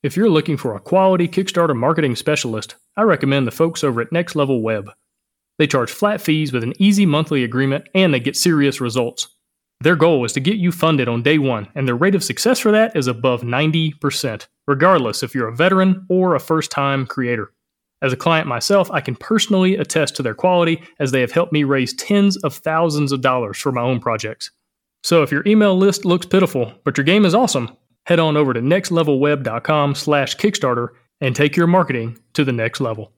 If you're looking for a quality Kickstarter marketing specialist, I recommend the folks over at Next Level Web. They charge flat fees with an easy monthly agreement and they get serious results. Their goal is to get you funded on day one, and their rate of success for that is above 90%, regardless if you're a veteran or a first time creator. As a client myself, I can personally attest to their quality as they have helped me raise tens of thousands of dollars for my own projects. So if your email list looks pitiful, but your game is awesome, head on over to nextlevelweb.com slash Kickstarter and take your marketing to the next level.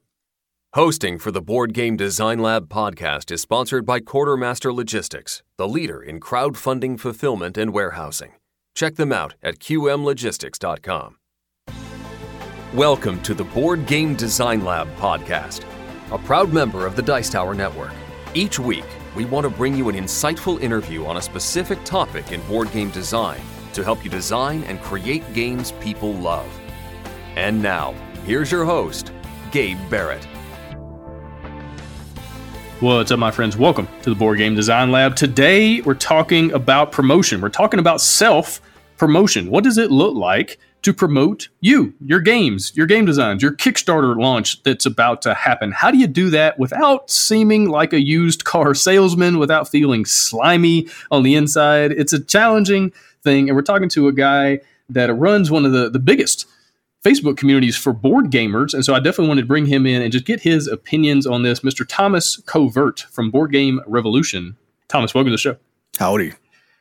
Hosting for the Board Game Design Lab podcast is sponsored by Quartermaster Logistics, the leader in crowdfunding fulfillment and warehousing. Check them out at qmlogistics.com. Welcome to the Board Game Design Lab podcast, a proud member of the Dice Tower Network. Each week, we want to bring you an insightful interview on a specific topic in board game design to help you design and create games people love. And now, here's your host, Gabe Barrett. What's up, my friends? Welcome to the Board Game Design Lab. Today, we're talking about promotion. We're talking about self promotion. What does it look like to promote you, your games, your game designs, your Kickstarter launch that's about to happen? How do you do that without seeming like a used car salesman, without feeling slimy on the inside? It's a challenging thing. And we're talking to a guy that runs one of the, the biggest Facebook communities for board gamers. And so I definitely wanted to bring him in and just get his opinions on this. Mr. Thomas Covert from Board Game Revolution. Thomas, welcome to the show. Howdy.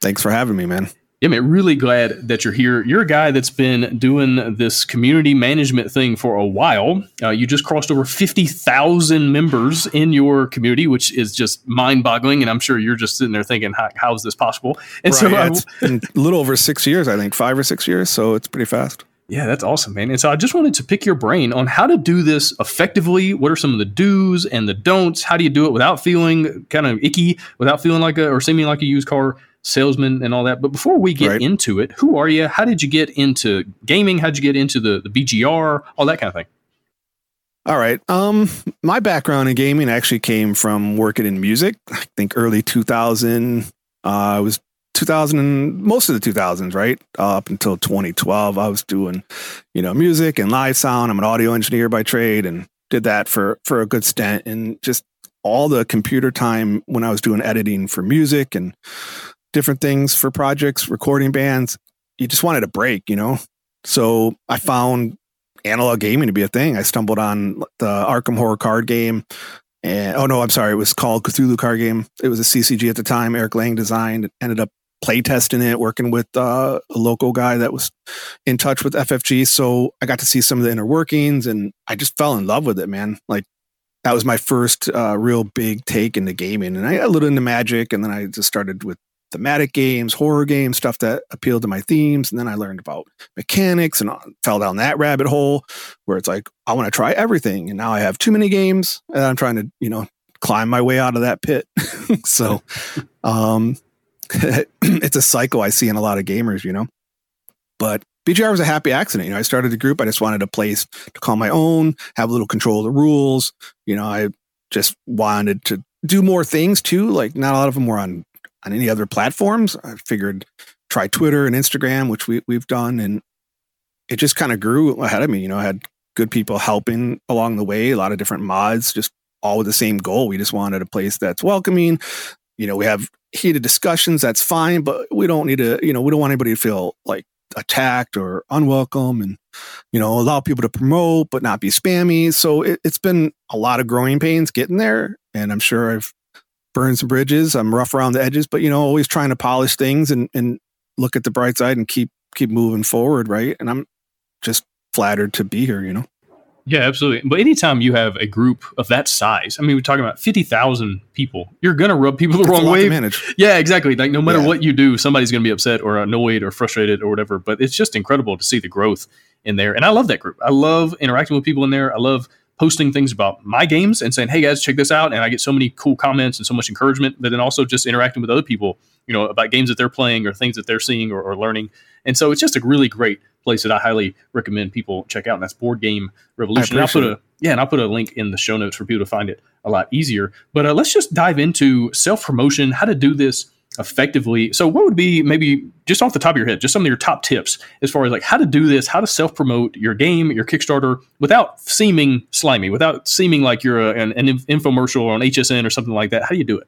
Thanks for having me, man. Yeah, man, really glad that you're here. You're a guy that's been doing this community management thing for a while. Uh, you just crossed over 50,000 members in your community, which is just mind boggling. and I'm sure you're just sitting there thinking, how, how is this possible? And right, so, yeah, it's been a little over six years, I think, five or six years. So it's pretty fast. Yeah, that's awesome, man. And so I just wanted to pick your brain on how to do this effectively. What are some of the do's and the don'ts? How do you do it without feeling kind of icky, without feeling like a or seeming like a used car salesman and all that. But before we get right. into it, who are you? How did you get into gaming? How'd you get into the, the BGR? All that kind of thing. All right. Um, my background in gaming actually came from working in music. I think early 2000. Uh, I was 2000 and most of the 2000s, right? Uh, up until 2012, I was doing, you know, music and live sound. I'm an audio engineer by trade and did that for for a good stint and just all the computer time when I was doing editing for music and different things for projects, recording bands. You just wanted a break, you know? So I found analog gaming to be a thing. I stumbled on the Arkham Horror card game. And oh no, I'm sorry, it was called Cthulhu card game. It was a CCG at the time. Eric Lang designed. Ended up playtesting it, working with uh, a local guy that was in touch with FFG. So I got to see some of the inner workings, and I just fell in love with it, man. Like that was my first uh, real big take into gaming, and I got a little into magic, and then I just started with thematic games, horror games, stuff that appealed to my themes. And then I learned about mechanics and uh, fell down that rabbit hole where it's like, I want to try everything. And now I have too many games and I'm trying to, you know, climb my way out of that pit. so, um, it's a cycle I see in a lot of gamers, you know, but BGR was a happy accident. You know, I started the group. I just wanted a place to call my own, have a little control of the rules. You know, I just wanted to do more things too. Like not a lot of them were on on any other platforms. I figured try Twitter and Instagram, which we, we've done. And it just kind of grew ahead of me. You know, I had good people helping along the way, a lot of different mods, just all with the same goal. We just wanted a place that's welcoming. You know, we have heated discussions, that's fine, but we don't need to, you know, we don't want anybody to feel like attacked or unwelcome and, you know, allow people to promote but not be spammy. So it, it's been a lot of growing pains getting there. And I'm sure I've burn some bridges. I'm rough around the edges, but you know, always trying to polish things and, and look at the bright side and keep keep moving forward, right? And I'm just flattered to be here, you know. Yeah, absolutely. But anytime you have a group of that size, I mean, we're talking about 50,000 people, you're going to rub people the That's wrong way. manage. Yeah, exactly. Like, no matter yeah. what you do, somebody's going to be upset or annoyed or frustrated or whatever. But it's just incredible to see the growth in there. And I love that group. I love interacting with people in there. I love posting things about my games and saying, "Hey guys, check this out!" And I get so many cool comments and so much encouragement. But then also just interacting with other people, you know, about games that they're playing or things that they're seeing or, or learning. And so it's just a really great place that I highly recommend people check out. And that's Board Game Revolution. I'll put a yeah, and I'll put a link in the show notes for people to find it a lot easier. But uh, let's just dive into self promotion, how to do this effectively. So, what would be maybe just off the top of your head, just some of your top tips as far as like how to do this, how to self promote your game, your Kickstarter without seeming slimy, without seeming like you're a, an, an infomercial on HSN or something like that? How do you do it?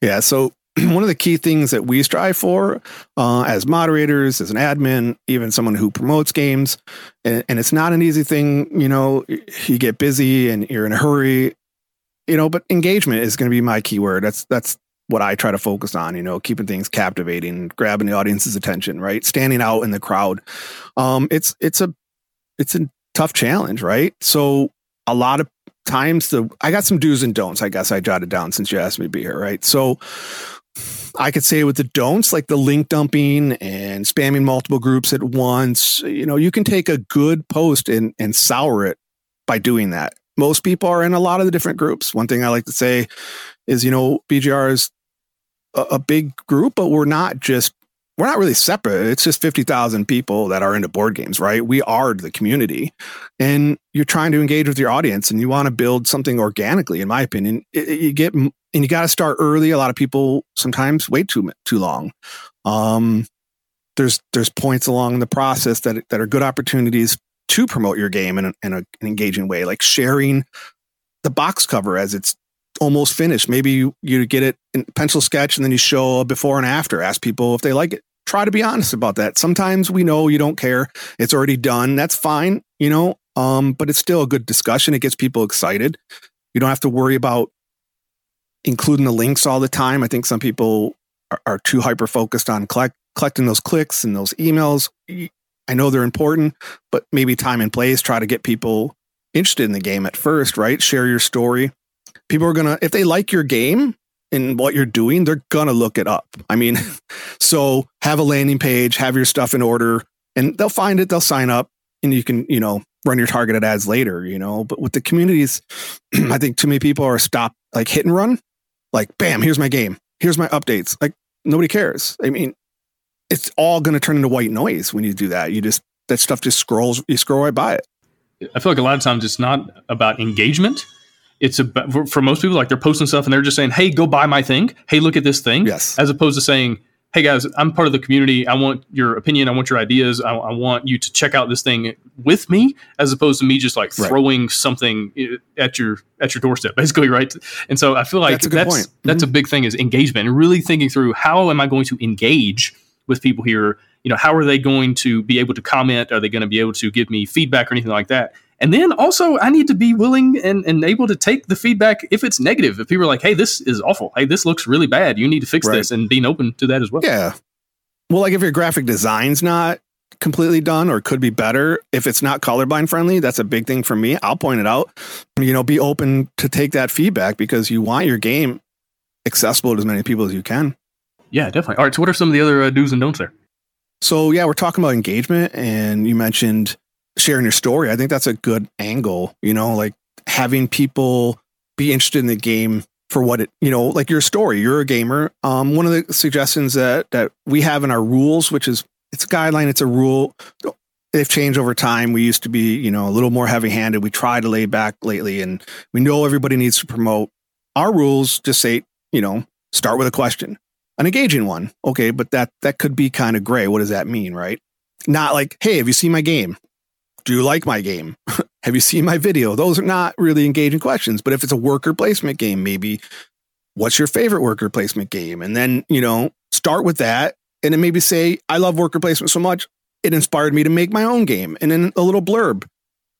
Yeah. So, one of the key things that we strive for uh, as moderators, as an admin, even someone who promotes games, and, and, it's not an easy thing. You know, you get busy and you're in a hurry. You know, but engagement is going to be my keyword. That's that's what I try to focus on. You know, keeping things captivating, grabbing the audience's attention, right? Standing out in the crowd. Um, it's it's a it's a tough challenge, right? So a lot of times the I got some do's and don'ts. I guess I jotted down since you asked me to be here, right? So I could say with the don'ts, like the link dumping and spamming multiple groups at once, you know, you can take a good post and, and sour it by doing that. Most people are in a lot of the different groups. One thing I like to say is, you know, BGR is a, a big group, but we're not just we're not really separate. It's just 50,000 people that are into board games, right? We are the community. And you're trying to engage with your audience and you want to build something organically, in my opinion. It, it, you get, and you got to start early. A lot of people sometimes wait too, too long. Um, there's, there's points along the process that, that are good opportunities to promote your game in, a, in a, an engaging way, like sharing the box cover as it's almost finished. Maybe you, you get it in pencil sketch and then you show a before and after, ask people if they like it try to be honest about that. Sometimes we know you don't care. It's already done. That's fine, you know, um, but it's still a good discussion. It gets people excited. You don't have to worry about including the links all the time. I think some people are, are too hyper focused on collect, collecting those clicks and those emails. I know they're important, but maybe time and place, try to get people interested in the game at first, right? Share your story. People are to, if they like your game, and what you're doing, they're gonna look it up. I mean, so have a landing page, have your stuff in order, and they'll find it, they'll sign up, and you can, you know, run your targeted ads later, you know. But with the communities, I think too many people are stop like hit and run, like bam, here's my game, here's my updates. Like nobody cares. I mean, it's all gonna turn into white noise when you do that. You just that stuff just scrolls, you scroll right by it. I feel like a lot of times it's not about engagement it's about for, for, most people like they're posting stuff and they're just saying hey go buy my thing. Hey look at this thing yes. as opposed to saying hey guys i'm part of the community. I want your opinion. I want your ideas. I, I want you to check out this thing with me as opposed to me just like throwing right. something at your at your doorstep basically right? And so i feel like that's a, that's, that's mm-hmm. a big thing is engagement and really thinking through how am i going to engage with people here? You know how are they going to be able to comment? Are they going to be able to give me feedback or anything like that and then also, I need to be willing and, and able to take the feedback if it's negative. If people are like, hey, this is awful. Hey, this looks really bad. You need to fix right. this and being open to that as well. Yeah. Well, like if your graphic design's not completely done or could be better, if it's not colorblind friendly, that's a big thing for me. I'll point it out. You know, be open to take that feedback because you want your game accessible to as many people as you can. Yeah, definitely. All right. So, what are some of the other uh, do's and don'ts there? So, yeah, we're talking about engagement, and you mentioned sharing your story. I think that's a good angle, you know, like having people be interested in the game for what it, you know, like your story. You're a gamer. Um, one of the suggestions that that we have in our rules, which is it's a guideline, it's a rule. They've changed over time. We used to be, you know, a little more heavy-handed. We try to lay back lately, and we know everybody needs to promote. Our rules just say, you know, start with a question, an engaging one. Okay, but that that could be kind of gray. What does that mean, right? Not like, hey, have you seen my game? Do you like my game? Have you seen my video? Those are not really engaging questions. But if it's a worker placement game, maybe what's your favorite worker placement game? And then, you know, start with that and then maybe say, I love worker placement so much, it inspired me to make my own game. And then a little blurb,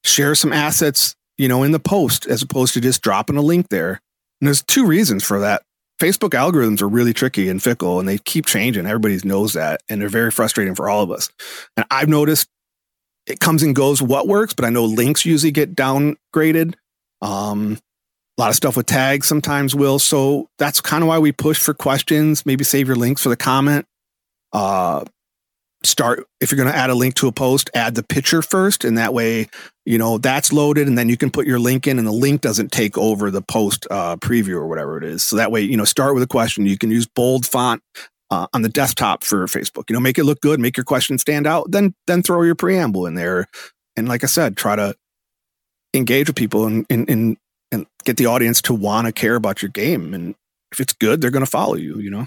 share some assets, you know, in the post as opposed to just dropping a link there. And there's two reasons for that. Facebook algorithms are really tricky and fickle and they keep changing. Everybody knows that. And they're very frustrating for all of us. And I've noticed it comes and goes what works, but I know links usually get downgraded. Um, a lot of stuff with tags sometimes will. So that's kind of why we push for questions. Maybe save your links for the comment. Uh, start if you're going to add a link to a post, add the picture first, and that way, you know, that's loaded, and then you can put your link in, and the link doesn't take over the post uh, preview or whatever it is. So that way, you know, start with a question. You can use bold font uh, on the desktop for Facebook. You know, make it look good, make your question stand out. Then then throw your preamble in there, and like I said, try to engage with people and and and, and get the audience to want to care about your game. And if it's good, they're going to follow you. You know.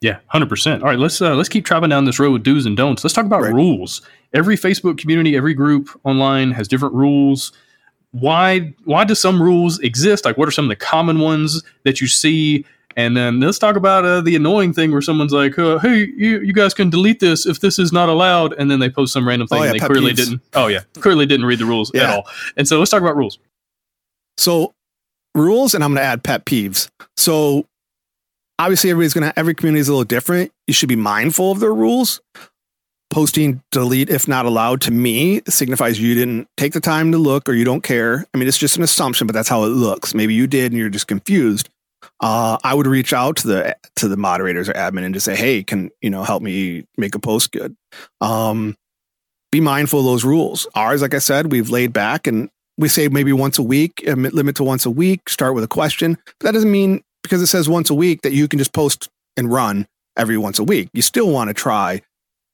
Yeah, hundred percent. All right, let's uh, let's keep traveling down this road with do's and don'ts. Let's talk about right. rules. Every Facebook community, every group online has different rules. Why why do some rules exist? Like, what are some of the common ones that you see? And then let's talk about uh, the annoying thing where someone's like, uh, "Hey, you, you guys can delete this if this is not allowed," and then they post some random thing oh, yeah, and they clearly peeves. didn't. Oh yeah, clearly didn't read the rules yeah. at all. And so let's talk about rules. So rules, and I'm going to add pet peeves. So obviously, everybody's going to every community is a little different. You should be mindful of their rules. Posting delete if not allowed to me signifies you didn't take the time to look or you don't care. I mean, it's just an assumption, but that's how it looks. Maybe you did and you're just confused uh, I would reach out to the to the moderators or admin and just say, "Hey, can you know help me make a post good?" Um, be mindful of those rules. Ours, like I said, we've laid back and we say maybe once a week, limit to once a week. Start with a question, but that doesn't mean because it says once a week that you can just post and run every once a week. You still want to try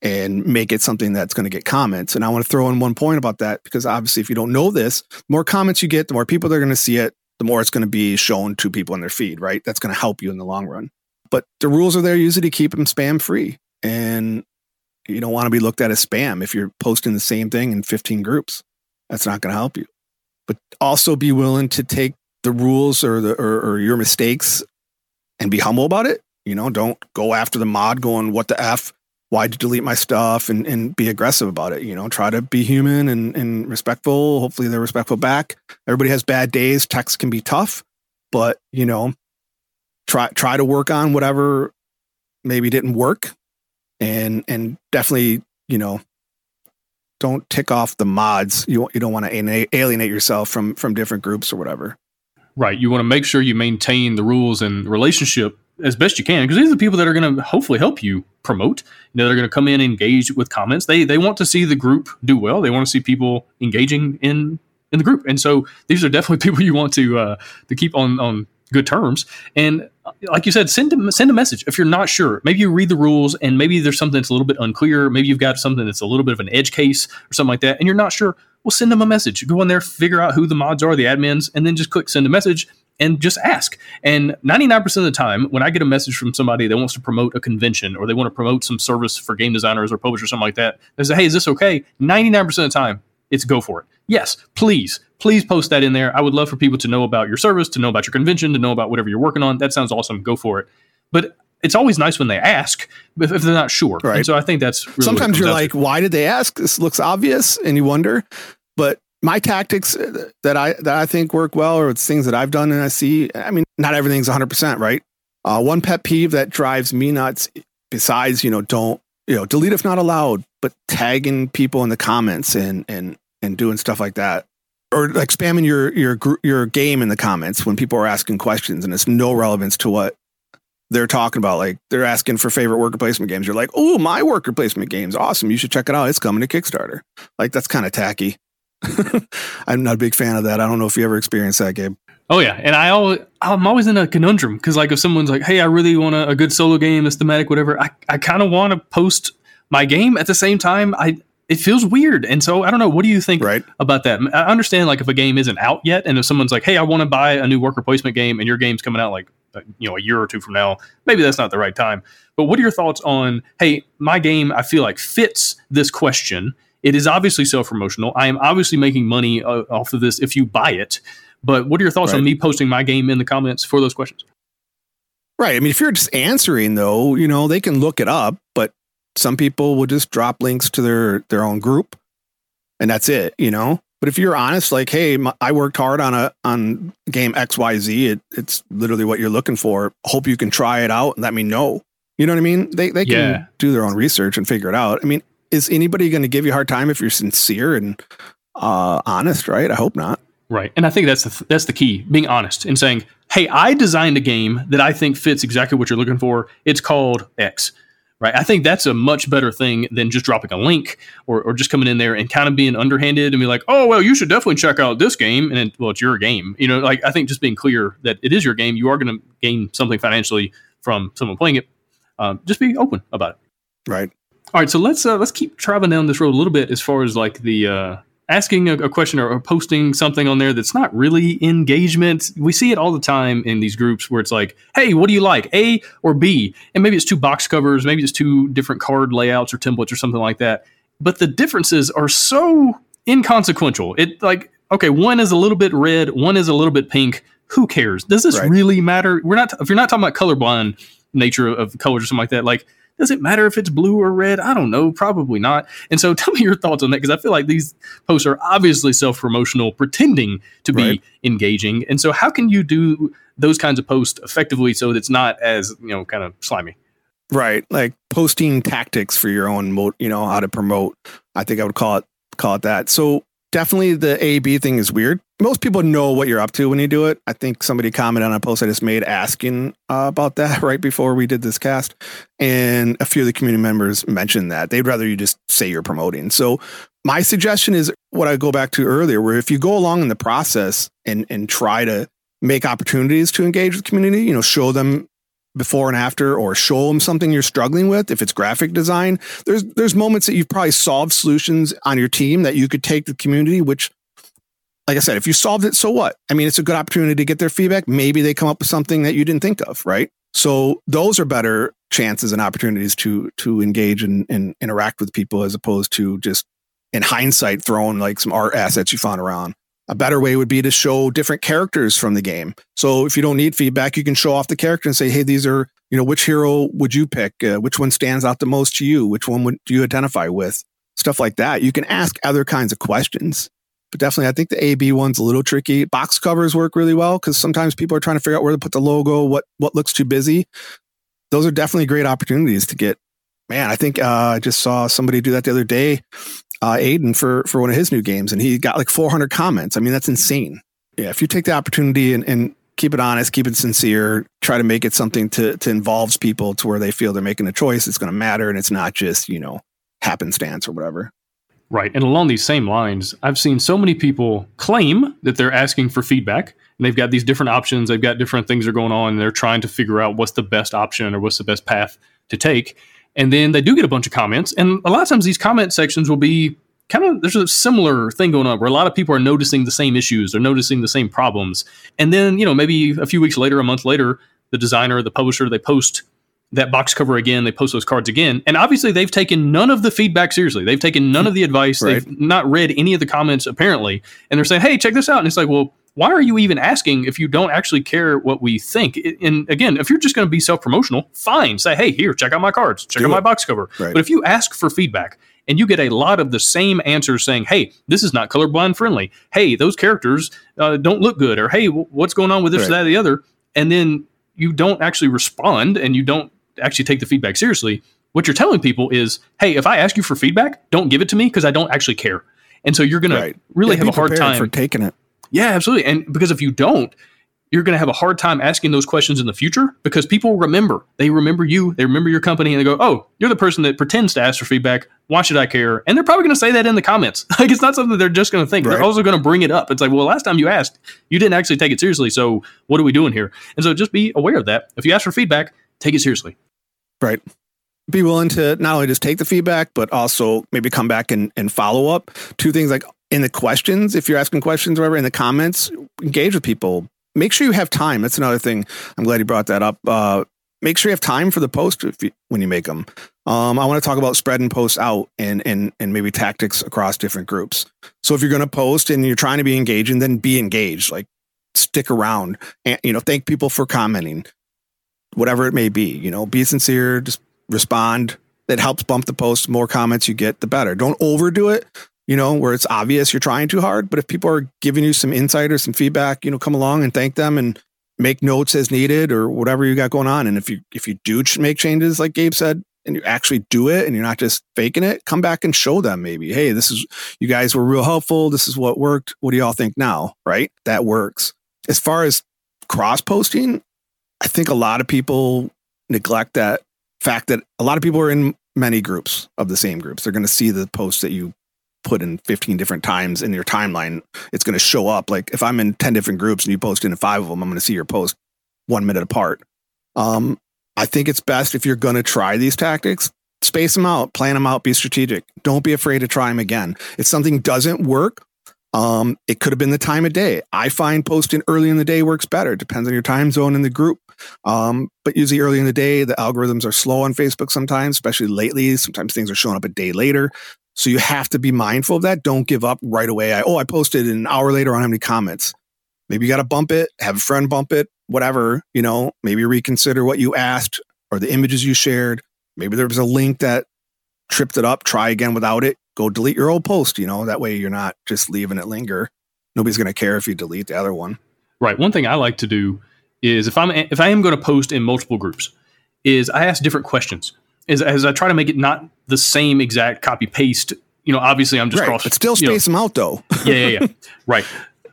and make it something that's going to get comments. And I want to throw in one point about that because obviously, if you don't know this, the more comments you get, the more people are going to see it, the more it's going to be shown to people in their feed, right? That's going to help you in the long run. But the rules are there usually to keep them spam free. And you don't want to be looked at as spam if you're posting the same thing in 15 groups. That's not going to help you. But also be willing to take the rules or the or, or your mistakes and be humble about it. You know, don't go after the mod going, what the F? You delete my stuff and, and be aggressive about it you know try to be human and, and respectful hopefully they're respectful back. Everybody has bad days text can be tough but you know try try to work on whatever maybe didn't work and and definitely you know don't tick off the mods. You, you don't want to alienate yourself from from different groups or whatever. Right. You want to make sure you maintain the rules and relationship as best you can because these are the people that are going to hopefully help you promote. You know, they're going to come in and engage with comments. They they want to see the group do well. They want to see people engaging in in the group, and so these are definitely people you want to uh, to keep on on good terms. And uh, like you said, send a, send a message if you're not sure. Maybe you read the rules and maybe there's something that's a little bit unclear. Maybe you've got something that's a little bit of an edge case or something like that, and you're not sure. Well, send them a message. Go in there, figure out who the mods are, the admins, and then just click send a message and just ask. And 99% of the time, when I get a message from somebody that wants to promote a convention or they want to promote some service for game designers or publishers or something like that, they say, hey, is this okay? 99% of the time, it's go for it. Yes, please, please post that in there. I would love for people to know about your service, to know about your convention, to know about whatever you're working on. That sounds awesome. Go for it. But it's always nice when they ask if, if they're not sure. Right. And so I think that's really sometimes you're like, to. why did they ask? This looks obvious, and you wonder. My tactics that I that I think work well, or it's things that I've done and I see. I mean, not everything's 100 percent right. Uh, one pet peeve that drives me nuts, besides you know, don't you know, delete if not allowed, but tagging people in the comments and and and doing stuff like that, or like spamming your your your game in the comments when people are asking questions and it's no relevance to what they're talking about. Like they're asking for favorite worker placement games. You're like, oh, my worker placement game's awesome. You should check it out. It's coming to Kickstarter. Like that's kind of tacky. I'm not a big fan of that. I don't know if you ever experienced that, Gabe. Oh yeah, and I always I'm always in a conundrum because like if someone's like, "Hey, I really want a, a good solo game, a thematic, whatever," I I kind of want to post my game at the same time. I it feels weird, and so I don't know. What do you think right. about that? I understand like if a game isn't out yet, and if someone's like, "Hey, I want to buy a new worker placement game," and your game's coming out like uh, you know a year or two from now, maybe that's not the right time. But what are your thoughts on, "Hey, my game I feel like fits this question." It is obviously self promotional. I am obviously making money uh, off of this if you buy it. But what are your thoughts right. on me posting my game in the comments for those questions? Right. I mean, if you're just answering though, you know, they can look it up, but some people will just drop links to their their own group, and that's it. You know. But if you're honest, like, hey, my, I worked hard on a on game X Y Z. It, it's literally what you're looking for. Hope you can try it out and let me know. You know what I mean? They they can yeah. do their own research and figure it out. I mean, is anybody going to give you a hard time if you're sincere and uh, honest? Right? I hope not. Right, and I think that's the that's the key: being honest and saying, "Hey, I designed a game that I think fits exactly what you're looking for. It's called X." Right, I think that's a much better thing than just dropping a link or, or just coming in there and kind of being underhanded and be like, "Oh, well, you should definitely check out this game." And it, well, it's your game, you know. Like I think just being clear that it is your game, you are going to gain something financially from someone playing it. Um, just be open about it. Right. All right, so let's uh, let's keep traveling down this road a little bit as far as like the uh, asking a, a question or, or, posting something on there that's not really engagement. We see it all the time in these groups where it's like, hey, what do you like, A or B? And maybe it's two box covers, maybe it's two different card layouts or templates or something like that. But the differences are so inconsequential. It like, okay, one is a little bit red, one is a little bit pink. Who cares? Does this right. really matter? We're not, if you're not talking about colorblind nature of colors or something like that, like, does it matter if it's blue or red? I don't know. Probably not. And so tell me your thoughts on that because I feel like these posts are obviously self promotional, pretending to be right. engaging. And so, how can you do those kinds of posts effectively so that it's not as, you know, kind of slimy? Right. Like posting tactics for your own, mo- you know, how to promote. I think I would call it call it that. So definitely the A B thing is weird. Most people know what you're up to when you do it. I think somebody commented on a post I just made asking uh, about that right before we did this cast, and a few of the community members mentioned that they'd rather you just say you're promoting. So my suggestion is what I go back to earlier, where if you go along in the process and and try to make opportunities to engage with the community, you know, show them before and after or show them something you're struggling with if it's graphic design there's there's moments that you've probably solved solutions on your team that you could take to the community which like i said if you solved it so what? I mean it's a good opportunity to get their feedback. Maybe they come up with something that you didn't think of right? So those are better chances and opportunities to to engage and, and interact with people as opposed to just in hindsight throwing like some art assets you found around a better way would be to show different characters from the game. So if you don't need feedback, you can show off the character and say, "Hey, these are you know which hero would you pick? Uh, which one stands out the most to you? Which one would do you identify with?" Stuff like that. You can ask other kinds of questions. But definitely, I think the AB one's a little tricky. Box covers work really well because sometimes people are trying to figure out where to put the logo, what what looks too busy. Those are definitely great opportunities to get. Man, I think uh, I just saw somebody do that the other day uh, Aiden for for one of his new games, and he got like 400 comments. I mean, that's insane. Yeah, if you take the opportunity and, and keep it honest, keep it sincere, try to make it something to to involves people to where they feel they're making a choice. It's going to matter, and it's not just you know happenstance or whatever. Right, and along these same lines, I've seen so many people claim that they're asking for feedback, and they've got these different options. They've got different things that are going on, and they're trying to figure out what's the best option or what's the best path to take and then they do get a bunch of comments. And a lot of times these comment sections will be kind of there's a similar thing going on where a lot of people are noticing the same issues, they're noticing the same problems. And then, you know, maybe a few weeks later, a month later, the designer, the publisher, they post that box cover again, they post those cards again. And obviously they've taken none of the feedback seriously. They've taken none of the advice. Right. They've not read any of the comments apparently. And they're saying, "Hey, check this out." And it's like, "Well, why are you even asking if you don't actually care what we think? And again, if you're just going to be self promotional, fine. Say, hey, here, check out my cards, check Do out it. my box cover. Right. But if you ask for feedback and you get a lot of the same answers saying, hey, this is not colorblind friendly. Hey, those characters uh, don't look good. Or hey, w- what's going on with this, right. that, or the other. And then you don't actually respond and you don't actually take the feedback seriously. What you're telling people is, hey, if I ask you for feedback, don't give it to me because I don't actually care. And so you're going right. to really yeah, have a hard time for taking it. Yeah, absolutely. And because if you don't, you're going to have a hard time asking those questions in the future because people remember. They remember you, they remember your company, and they go, "Oh, you're the person that pretends to ask for feedback. Why should I care?" And they're probably going to say that in the comments. like it's not something they're just going to think. Right. They're also going to bring it up. It's like, "Well, last time you asked, you didn't actually take it seriously. So what are we doing here?" And so just be aware of that. If you ask for feedback, take it seriously. Right. Be willing to not only just take the feedback, but also maybe come back and, and follow up. Two things like in the questions, if you're asking questions or whatever, in the comments, engage with people. Make sure you have time. That's another thing. I'm glad you brought that up. Uh, make sure you have time for the post you, when you make them. Um, I want to talk about spreading posts out and and and maybe tactics across different groups. So if you're going to post and you're trying to be engaging, then be engaged. Like stick around and you know thank people for commenting, whatever it may be. You know, be sincere. Just respond. That helps bump the post. More comments you get, the better. Don't overdo it you know, where it's obvious you're trying too hard. But if people are giving you some insight or some feedback, you know, come along and thank them and make notes as needed or whatever you got going on. And if you if you do make changes, like Gabe said, and you actually do it and you're not just faking it, come back and show them maybe, hey, this is you guys were real helpful. This is what worked. What do y'all think now? Right? That works. As far as cross posting, I think a lot of people neglect that fact that a lot of people are in many groups of the same groups. They're going to see the posts that you put in 15 different times in your timeline, it's going to show up. Like if I'm in 10 different groups and you post in five of them, I'm going to see your post one minute apart. Um, I think it's best if you're going to try these tactics space them out, plan them out, be strategic. Don't be afraid to try them again. If something doesn't work, um, it could have been the time of day. I find posting early in the day works better. It depends on your time zone in the group. Um, but usually early in the day, the algorithms are slow on Facebook sometimes, especially lately. Sometimes things are showing up a day later. So you have to be mindful of that. Don't give up right away. I, oh, I posted an hour later, I don't have any comments. Maybe you got to bump it, have a friend bump it, whatever, you know, maybe reconsider what you asked or the images you shared. Maybe there was a link that tripped it up. Try again without it. Go delete your old post, you know, that way you're not just leaving it linger. Nobody's going to care if you delete the other one. Right. One thing I like to do is if I'm if I am going to post in multiple groups, is I ask different questions. Is as I try to make it not the same exact copy paste. You know, obviously I'm just right. cross. But still space you know, them out though. yeah, yeah, yeah. Right.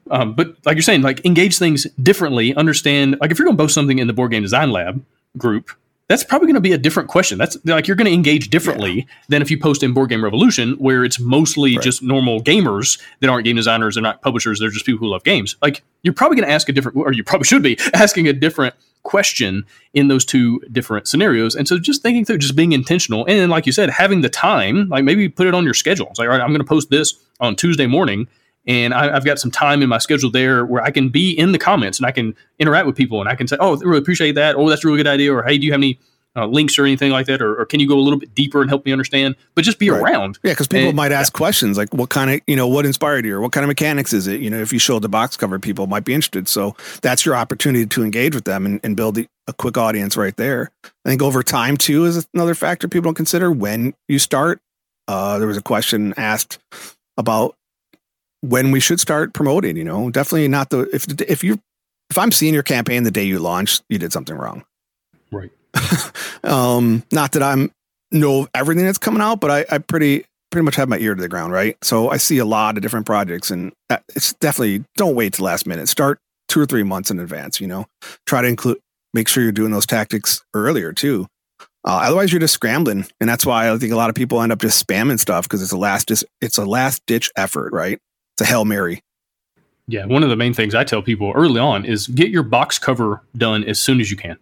Um, but like you're saying, like engage things differently. Understand, like if you're going to post something in the board game design lab group, that's probably going to be a different question. That's like you're going to engage differently yeah. than if you post in Board Game Revolution, where it's mostly right. just normal gamers that aren't game designers, they're not publishers, they're just people who love games. Like you're probably going to ask a different, or you probably should be asking a different question in those two different scenarios. And so just thinking through, just being intentional, and like you said, having the time, like maybe put it on your schedule. It's like, all right, I'm going to post this on Tuesday morning and I, have got some time in my schedule there where I can be in the comments and I can interact with people and I can say, "Oh, I really appreciate that," "Oh, that's a really good idea," or "Hey, do you have any uh, links or anything like that, or, or, can you go a little bit deeper and help me understand? But just be right. around. Yeah, because people and, might ask yeah. questions like, "What kind of you know what inspired you, or what kind of mechanics is it?" You know, if you show the box cover, people might be interested. So that's your opportunity to engage with them and, and build a quick audience right there. I think over time too is another factor people don't consider when you start. Uh, there was a question asked about when we should start promoting. You know, definitely not the if if you if I'm seeing your campaign the day you launch, you did something wrong. Right. um, not that I'm know everything that's coming out, but I, I pretty pretty much have my ear to the ground, right? So I see a lot of different projects, and it's definitely don't wait to last minute. Start two or three months in advance. You know, try to include make sure you're doing those tactics earlier too. Uh, otherwise, you're just scrambling, and that's why I think a lot of people end up just spamming stuff because it's a last it's a last ditch effort, right? It's a hail mary. Yeah, one of the main things I tell people early on is get your box cover done as soon as you can.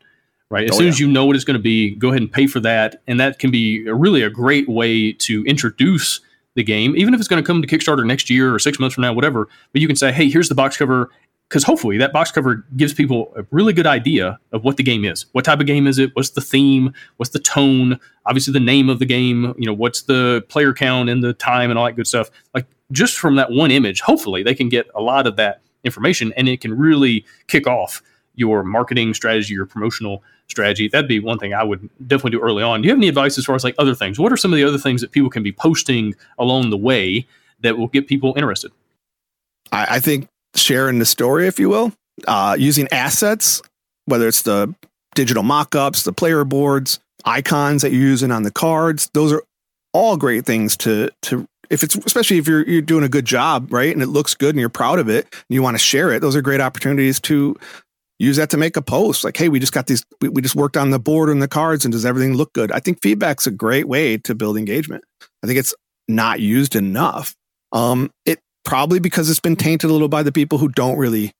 Right, as oh, soon yeah. as you know what it's going to be, go ahead and pay for that, and that can be a, really a great way to introduce the game, even if it's going to come to Kickstarter next year or six months from now, whatever. But you can say, "Hey, here's the box cover," because hopefully that box cover gives people a really good idea of what the game is. What type of game is it? What's the theme? What's the tone? Obviously, the name of the game. You know, what's the player count and the time and all that good stuff. Like just from that one image, hopefully they can get a lot of that information and it can really kick off your marketing strategy, your promotional strategy. That'd be one thing I would definitely do early on. Do you have any advice as far as like other things? What are some of the other things that people can be posting along the way that will get people interested? I, I think sharing the story, if you will, uh, using assets, whether it's the digital mock-ups, the player boards, icons that you're using on the cards, those are all great things to to if it's especially if you're you're doing a good job, right, and it looks good and you're proud of it and you want to share it, those are great opportunities to use that to make a post. Like, hey, we just got these, we, we just worked on the board and the cards, and does everything look good? I think feedback's a great way to build engagement. I think it's not used enough. Um, it probably because it's been tainted a little by the people who don't really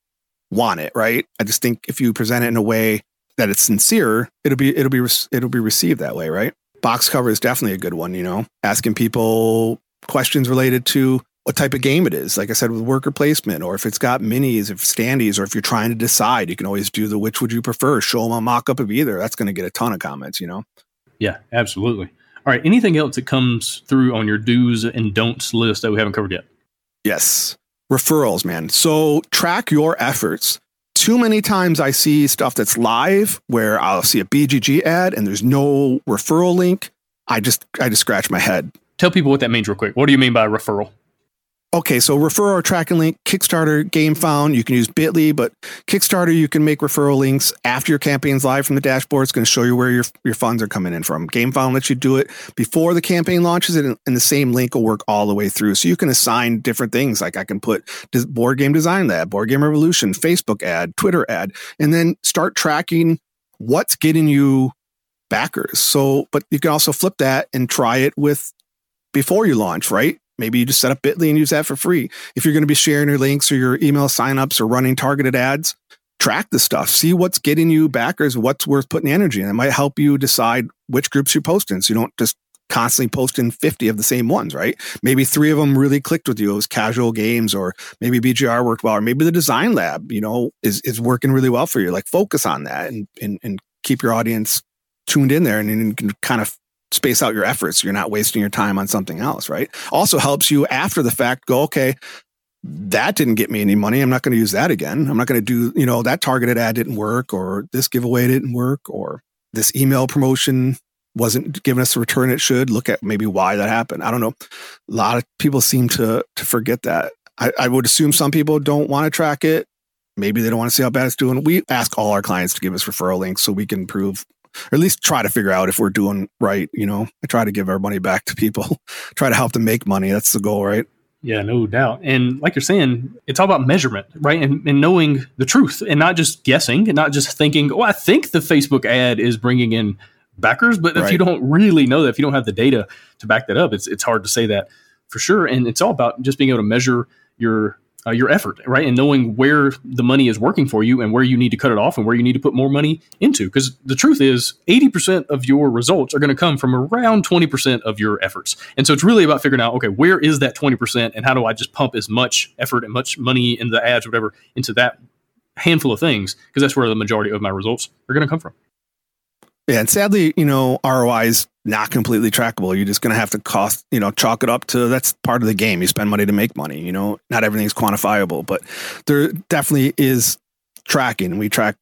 want it, right? I just think if you present it in a way that it's sincere, it'll be it'll be it'll be received that way, right? Box cover is definitely a good one, you know. Asking people questions related to what type of game it is. Like I said, with worker placement, or if it's got minis, if standees, or if you're trying to decide, you can always do the which would you prefer. Show them a mock up of either. That's going to get a ton of comments, you know? Yeah, absolutely. All right. Anything else that comes through on your do's and don'ts list that we haven't covered yet? Yes. Referrals, man. So track your efforts. Too many times I see stuff that's live where I'll see a BGG ad and there's no referral link. I just I just scratch my head Tell people what that means real quick. What do you mean by referral? Okay, so referral or tracking link, Kickstarter, Gamefound, you can use Bitly, but Kickstarter, you can make referral links after your campaign's live from the dashboard. It's going to show you where your, your funds are coming in from. Gamefound lets you do it before the campaign launches, and, and the same link will work all the way through. So you can assign different things. Like I can put Board Game Design Lab, Board Game Revolution, Facebook ad, Twitter ad, and then start tracking what's getting you backers. So, but you can also flip that and try it with before you launch, right? Maybe you just set up Bitly and use that for free. If you're going to be sharing your links or your email signups or running targeted ads, track the stuff. See what's getting you backers, what's worth putting energy in. It might help you decide which groups you're posting so you don't just constantly posting 50 of the same ones, right? Maybe three of them really clicked with you. It was casual games, or maybe BGR worked well, or maybe the design lab, you know, is, is working really well for you. Like focus on that and, and, and keep your audience tuned in there and, and you can kind of space out your efforts. You're not wasting your time on something else, right? Also helps you after the fact go, okay, that didn't get me any money. I'm not going to use that again. I'm not going to do, you know, that targeted ad didn't work or this giveaway didn't work or this email promotion wasn't giving us the return it should. Look at maybe why that happened. I don't know. A lot of people seem to to forget that. I, I would assume some people don't want to track it. Maybe they don't want to see how bad it's doing. We ask all our clients to give us referral links so we can improve or at least try to figure out if we're doing right. You know, I try to give our money back to people, try to help them make money. That's the goal, right? Yeah, no doubt. And like you're saying, it's all about measurement, right? And, and knowing the truth and not just guessing and not just thinking, oh, I think the Facebook ad is bringing in backers. But right. if you don't really know that, if you don't have the data to back that up, it's, it's hard to say that for sure. And it's all about just being able to measure your uh, your effort, right? And knowing where the money is working for you and where you need to cut it off and where you need to put more money into. Because the truth is, 80% of your results are going to come from around 20% of your efforts. And so it's really about figuring out, okay, where is that 20% and how do I just pump as much effort and much money in the ads whatever into that handful of things? Because that's where the majority of my results are going to come from. Yeah, and sadly, you know, ROI is not completely trackable. You're just going to have to cost, you know, chalk it up to that's part of the game. You spend money to make money. You know, not everything's quantifiable, but there definitely is tracking. We track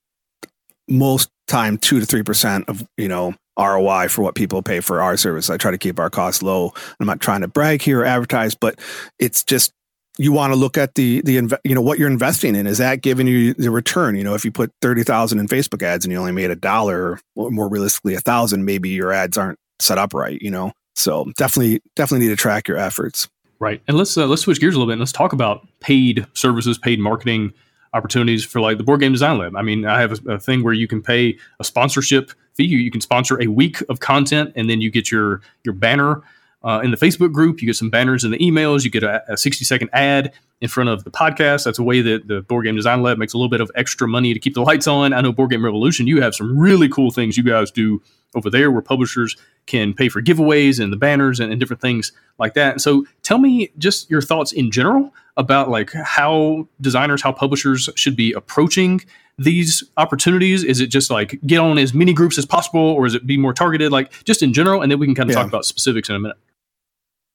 most time two to three percent of you know ROI for what people pay for our service. I try to keep our costs low. I'm not trying to brag here or advertise, but it's just you want to look at the the you know what you're investing in. Is that giving you the return? You know if you put 30,000 in Facebook ads and you only made a dollar or more realistically a thousand maybe your ads aren't set up right you know? So definitely definitely need to track your efforts. Right. And let's uh, let's switch gears a little bit and let's talk about paid services paid marketing opportunities for like the board game design lab. I mean i have a, a thing where you can pay a sponsorship fee. You, you can sponsor a week of content and then you get your your banner uh, in the Facebook group. You get some banners in the emails. You get a, a 60 second ad in front of the podcast. That's a way that the Board Game Design Lab makes a little bit of extra money to keep the lights on. I know Board Game Revolution, you have some really cool things you guys do over there where publishers can pay for giveaways and the banners and, and different things like that. So tell me just your thoughts in general about like how designers, how publishers should be approaching these opportunities? Is it just like get on as many groups as possible, or is it be more targeted? Like just in general, and then we can kind of yeah. talk about specifics in a minute.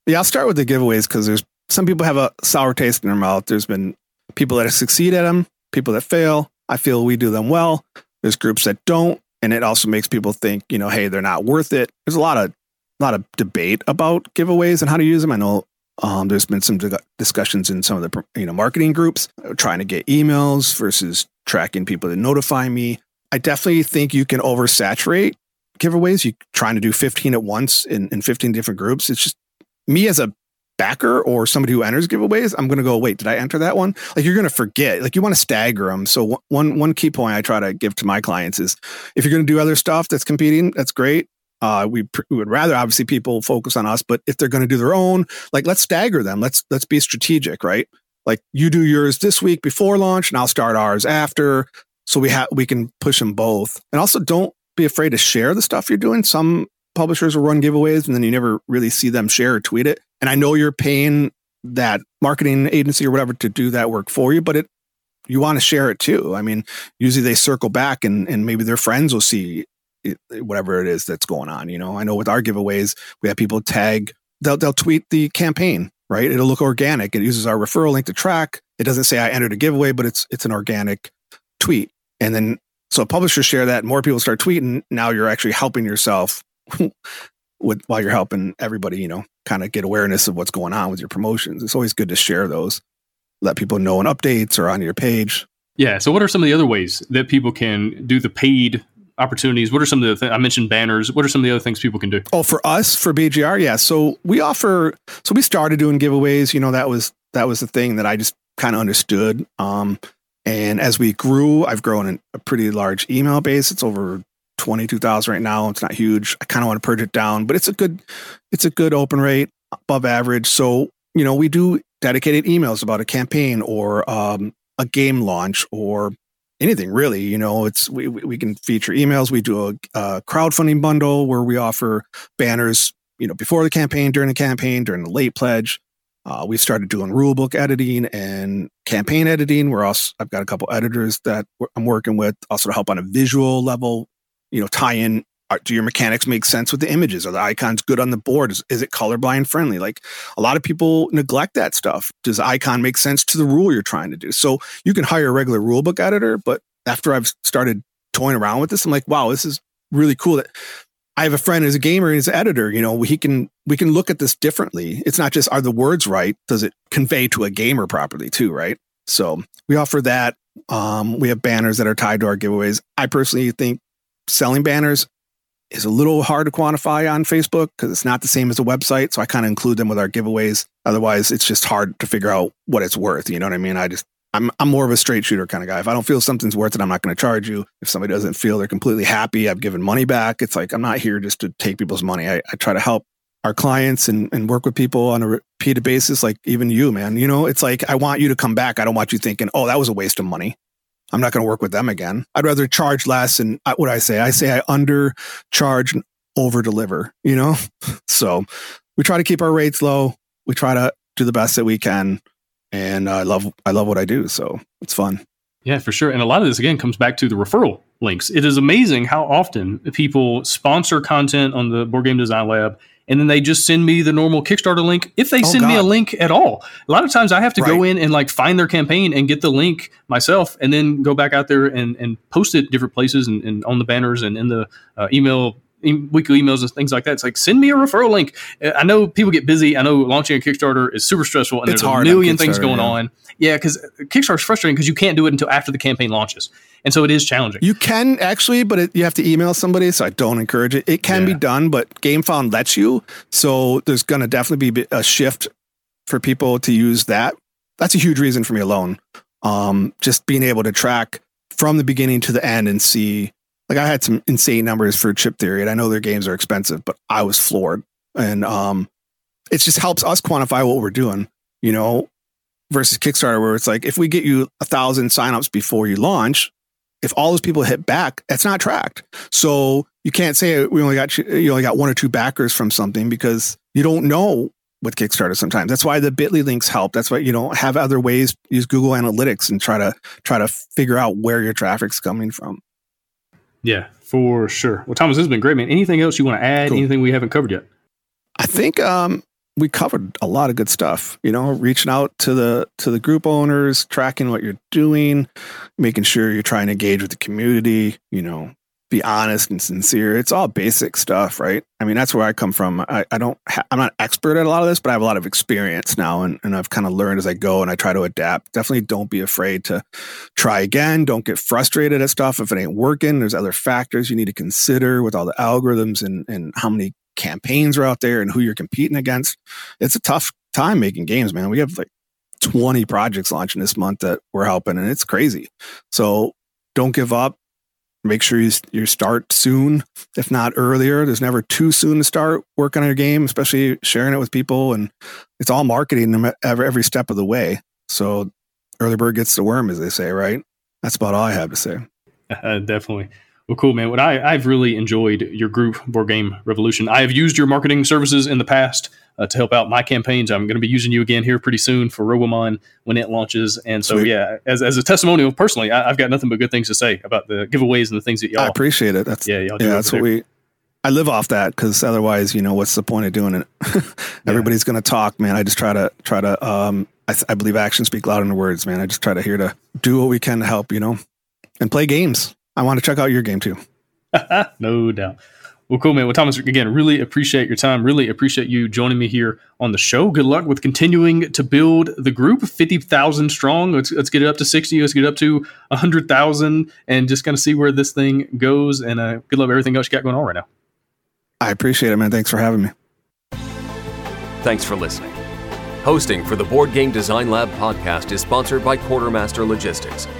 Yeah, I'll start with the giveaways because there's some people have a sour taste in their mouth. There's been people that succeed at them, people that fail. I feel we do them well. There's groups that don't, and it also makes people think, you know, hey, they're not worth it. There's a lot of a lot of debate about giveaways and how to use them. I know um, there's been some discussions in some of the you know marketing groups trying to get emails versus tracking people that notify me. I definitely think you can oversaturate giveaways. You trying to do 15 at once in, in 15 different groups. It's just me as a backer or somebody who enters giveaways, I'm going to go, wait, did I enter that one? Like you're going to forget. Like you want to stagger them. So one one key point I try to give to my clients is if you're going to do other stuff that's competing, that's great. Uh, we, we would rather obviously people focus on us, but if they're going to do their own, like let's stagger them. Let's let's be strategic, right? Like you do yours this week before launch, and I'll start ours after, so we have we can push them both. And also, don't be afraid to share the stuff you're doing. Some publishers will run giveaways and then you never really see them share or tweet it. And I know you're paying that marketing agency or whatever to do that work for you, but it you want to share it too. I mean, usually they circle back and and maybe their friends will see it, whatever it is that's going on. You know, I know with our giveaways, we have people tag they'll they'll tweet the campaign, right? It'll look organic. It uses our referral link to track. It doesn't say I entered a giveaway, but it's it's an organic tweet. And then so publishers share that, more people start tweeting. Now you're actually helping yourself with while you're helping everybody, you know, kind of get awareness of what's going on with your promotions. It's always good to share those, let people know on updates or on your page. Yeah. So, what are some of the other ways that people can do the paid opportunities? What are some of the things I mentioned banners? What are some of the other things people can do? Oh, for us for BGR, yeah. So we offer. So we started doing giveaways. You know, that was that was the thing that I just kind of understood. Um, and as we grew, I've grown a pretty large email base. It's over 22,000 right now. It's not huge. I kind of want to purge it down, but it's a good it's a good open rate, above average. So, you know, we do dedicated emails about a campaign or um, a game launch or anything really. You know, it's we we can feature emails. We do a, a crowdfunding bundle where we offer banners you know, before the campaign, during the campaign, during the late pledge. Uh, we started doing rulebook editing and campaign editing. We're also I've got a couple editors that I'm working with, also to help on a visual level. You know, tie in do your mechanics make sense with the images? Are the icons good on the board? Is, is, it colorblind friendly? Like a lot of people neglect that stuff. Does icon make sense to the rule you're trying to do? So you can hire a regular rulebook editor, but after I've started toying around with this, I'm like, wow, this is really cool that I have a friend who's a gamer and he's an editor. You know, he can we can look at this differently. It's not just are the words right? Does it convey to a gamer properly too? Right. So we offer that. Um, we have banners that are tied to our giveaways. I personally think selling banners is a little hard to quantify on Facebook because it's not the same as a website. So I kind of include them with our giveaways. Otherwise, it's just hard to figure out what it's worth. You know what I mean? I just I'm I'm more of a straight shooter kind of guy. If I don't feel something's worth it, I'm not going to charge you. If somebody doesn't feel they're completely happy, I've given money back. It's like I'm not here just to take people's money. I, I try to help our clients and, and work with people on a repeated basis, like even you, man. You know, it's like I want you to come back. I don't want you thinking, oh, that was a waste of money. I'm not going to work with them again. I'd rather charge less. And uh, what I say, I say I undercharge and over deliver, you know? So we try to keep our rates low. We try to do the best that we can. And I love, I love what I do. So it's fun. Yeah, for sure. And a lot of this again comes back to the referral links. It is amazing how often people sponsor content on the Board Game Design Lab and then they just send me the normal Kickstarter link if they oh, send God. me a link at all. A lot of times I have to right. go in and like find their campaign and get the link myself and then go back out there and, and post it different places and, and on the banners and in the uh, email weekly emails and things like that. It's like send me a referral link. I know people get busy. I know launching a Kickstarter is super stressful and it's there's a million things going yeah. on. Yeah, because Kickstarter is frustrating because you can't do it until after the campaign launches, and so it is challenging. You can actually, but it, you have to email somebody. So I don't encourage it. It can yeah. be done, but GameFound lets you. So there's going to definitely be a shift for people to use that. That's a huge reason for me alone. Um, just being able to track from the beginning to the end and see like I had some insane numbers for Chip Theory, and I know their games are expensive, but I was floored. And um, it just helps us quantify what we're doing, you know, versus Kickstarter, where it's like if we get you a thousand signups before you launch, if all those people hit back, that's not tracked. So you can't say we only got you only got one or two backers from something because you don't know with Kickstarter sometimes. That's why the Bitly links help. That's why you know have other ways. Use Google Analytics and try to try to figure out where your traffic's coming from. Yeah, for sure. Well, Thomas, this has been great, man. Anything else you want to add? Cool. Anything we haven't covered yet? I think um, we covered a lot of good stuff. You know, reaching out to the to the group owners, tracking what you're doing, making sure you're trying to engage with the community. You know, be honest and sincere. It's all basic stuff, right? I mean, that's where I come from. I, I don't, ha- I'm not expert at a lot of this, but I have a lot of experience now and, and I've kind of learned as I go and I try to adapt. Definitely don't be afraid to try again. Don't get frustrated at stuff if it ain't working. There's other factors you need to consider with all the algorithms and, and how many campaigns are out there and who you're competing against. It's a tough time making games, man. We have like 20 projects launching this month that we're helping and it's crazy. So don't give up make sure you, you start soon, if not earlier. There's never too soon to start working on your game, especially sharing it with people. And it's all marketing every, every step of the way. So early bird gets the worm, as they say, right? That's about all I have to say. Uh, definitely. Well, cool, man. What I, I've really enjoyed your group, Board Game Revolution. I have used your marketing services in the past uh, to help out my campaigns. I'm going to be using you again here pretty soon for Roboman when it launches. And so, Sweet. yeah, as, as a testimonial, personally, I, have got nothing but good things to say about the giveaways and the things that y'all. I appreciate it. That's yeah, y'all yeah. that's what we. I live off that because otherwise, you know, what's the point of doing it? Everybody's yeah. going to talk, man. I just try to try to. Um, I, I believe actions speak louder than words, man. I just try to here to do what we can to help, you know, and play games. I want to check out your game too. no doubt. Well, cool, man. Well, Thomas, again, really appreciate your time. Really appreciate you joining me here on the show. Good luck with continuing to build the group, 50,000 strong. Let's, let's get it up to 60. Let's get it up to 100,000 and just kind of see where this thing goes. And uh, good luck with everything else you got going on right now. I appreciate it, man. Thanks for having me. Thanks for listening. Hosting for the Board Game Design Lab podcast is sponsored by Quartermaster Logistics,